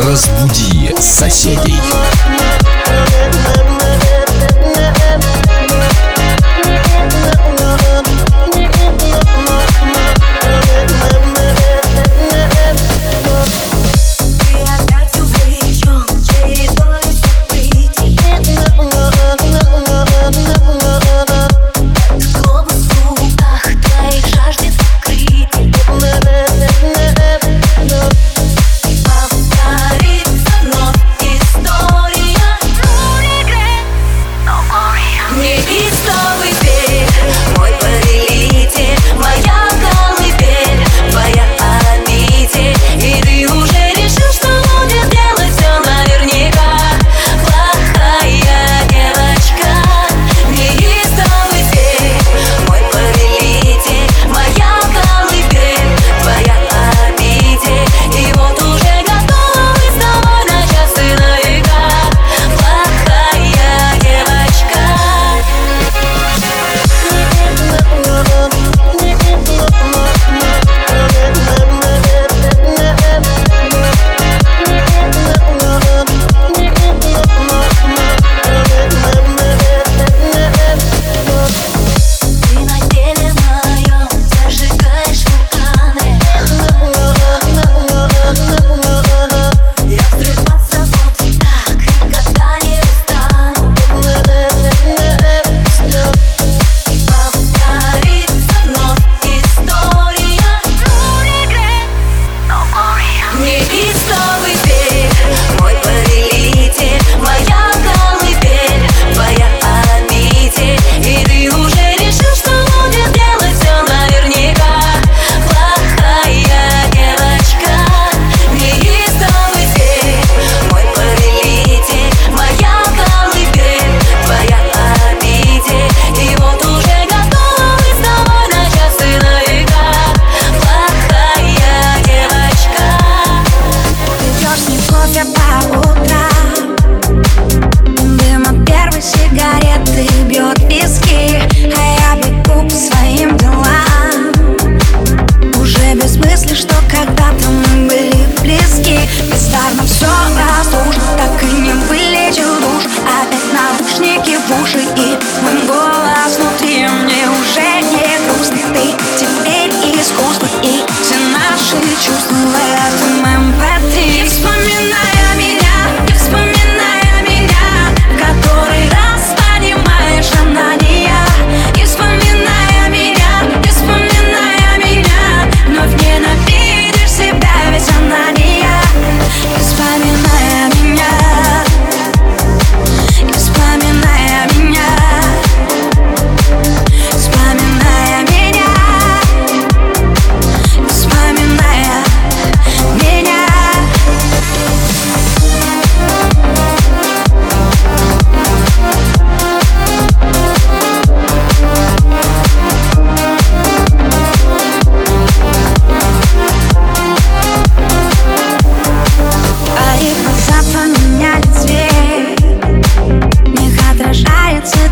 Разбуди соседей.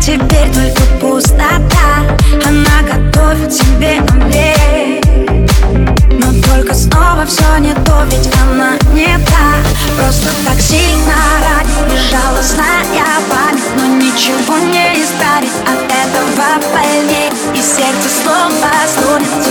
Теперь только пустота. Она готовит тебе обед Но только снова все не то Ведь она не та. Просто так сильно ранит жалостная память Но ничего не исправить От этого болит И сердце снова стонет.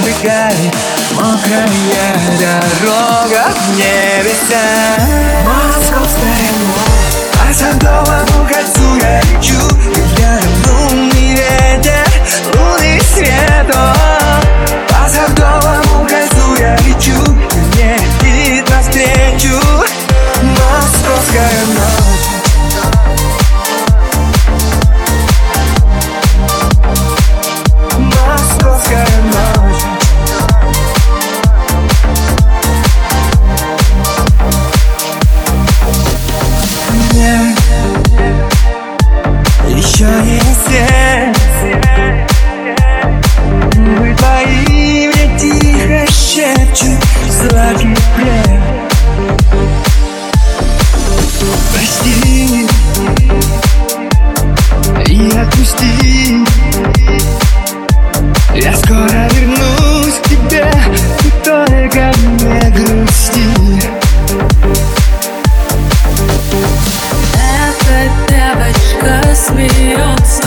убегай Мокрая дорога в небеса Московская ночь А сам дома в угольцу я лечу Я лунный ветер, лунный свет По садовому кольцу я лечу Нет смеется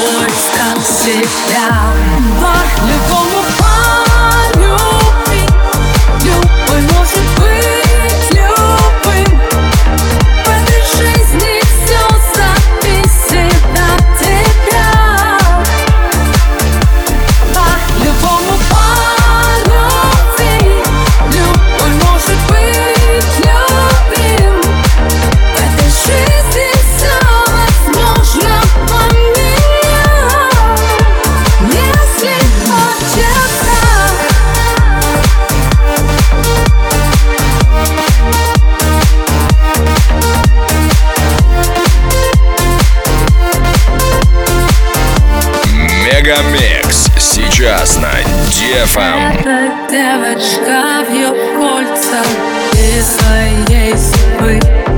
Мой себя Бар любому сейчас на Дефам. Эм. Девочка в ее кольца и своей судьбы.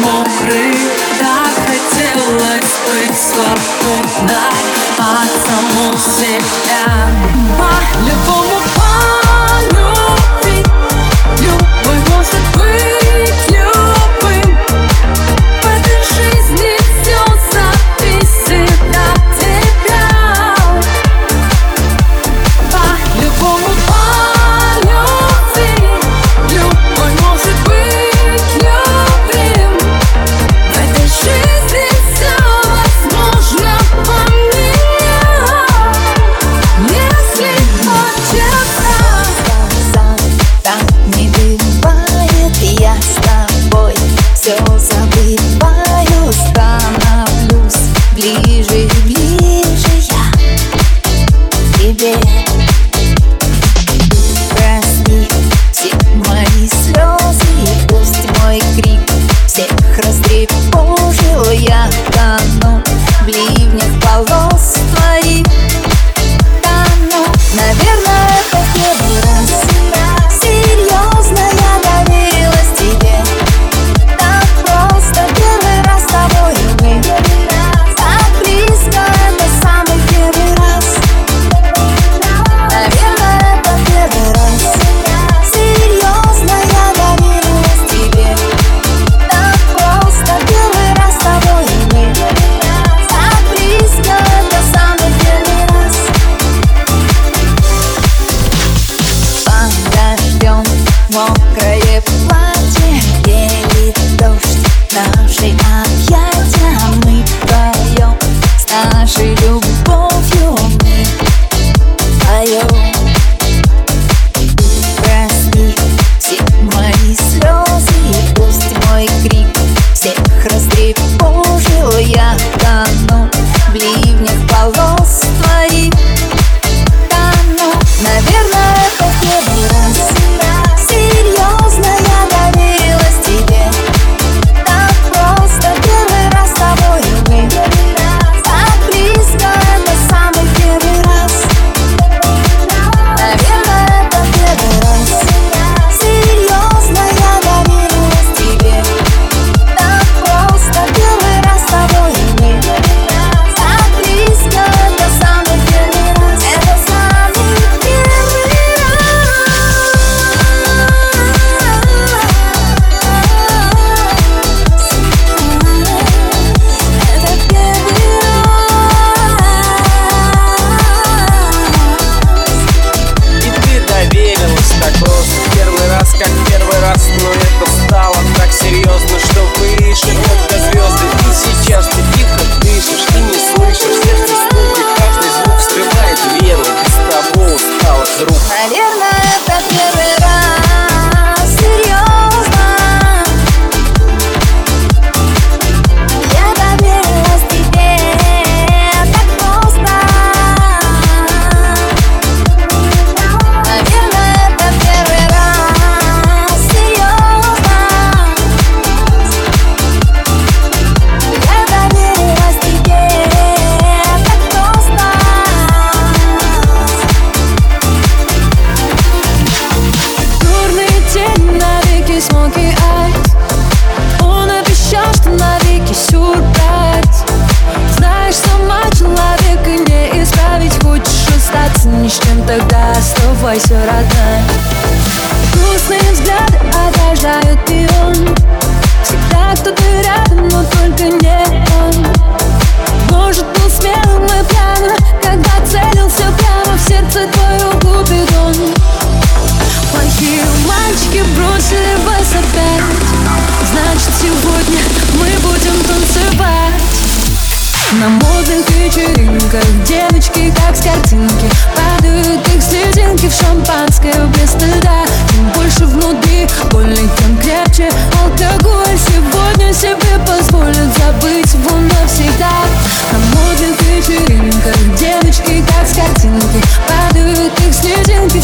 morrer.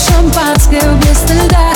шампанское без стыда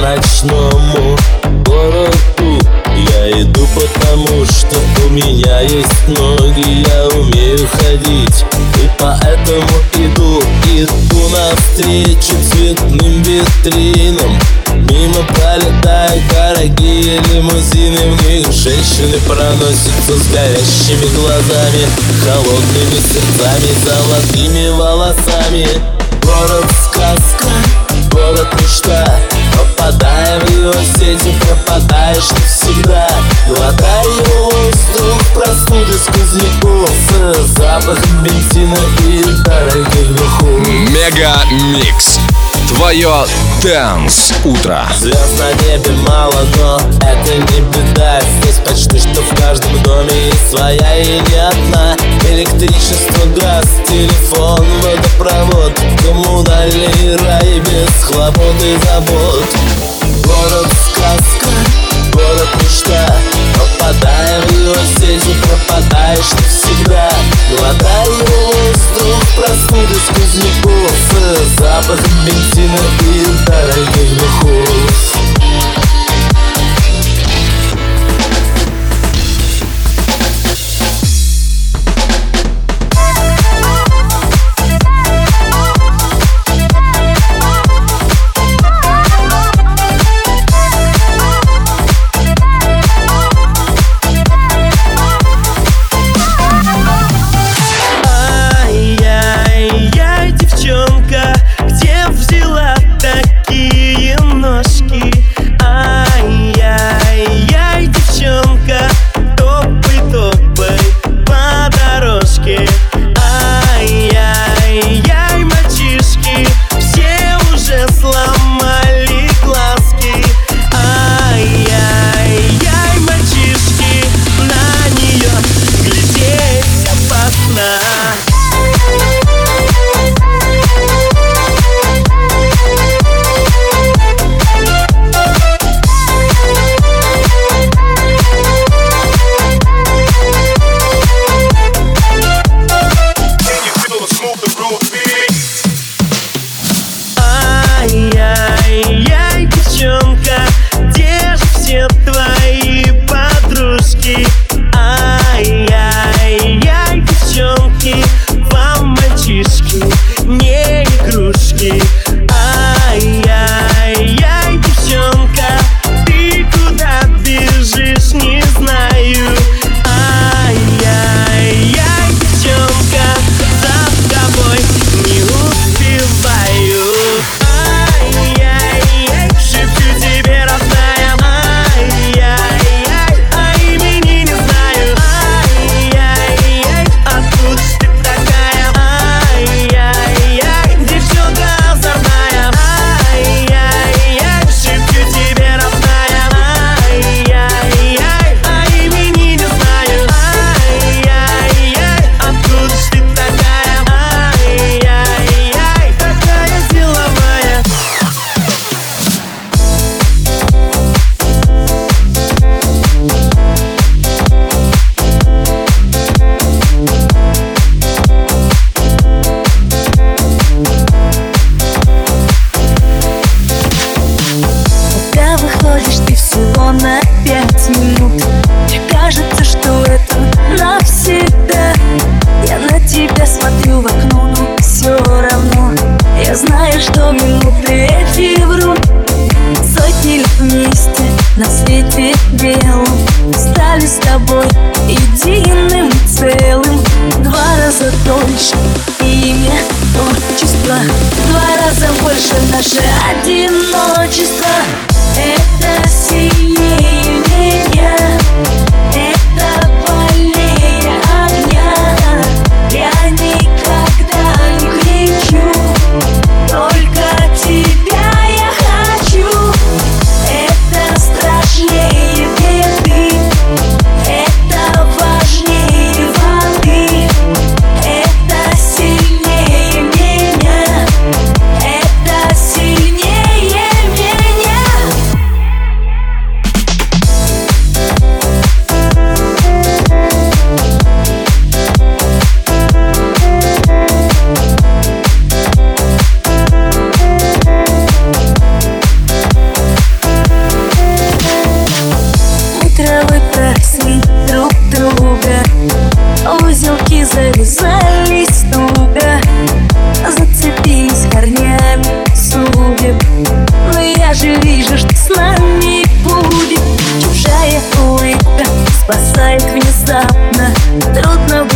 ночному городу. Я иду потому, что у меня есть ноги Я умею ходить. И поэтому иду Иду навстречу цветным витринам. Мимо пролетают дорогие лимузины В них женщины проносятся с горящими глазами Холодными сердцами, золотыми волосами. Город сказка, город мечта. Попадая в его сети, пропадаешь навсегда. Глотай его воздух, простуды сквозняков С запахом бензина и дорогих духов. Mega Mix. Твое Dance Утро. Звезд на небе мало, но это не беда. Здесь почти что в каждом доме есть своя и не одна. Электричество, газ, телефон, водопровод, коммунальный рай без хлопот и забот. Город сказка, город нужда Попадаем в его сети, пропадаешь навсегда. Глотай его воздух, простуды сквозняков. Запах бензина и дорогих духов не игрушки. на свете белом. Стали с тобой единым целым. Два раза дольше имя, отчество Два раза больше наше одиночество. Это сила.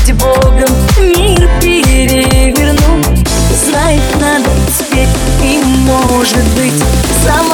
будь богом, мир переверну. Знать надо теперь и может быть. Сама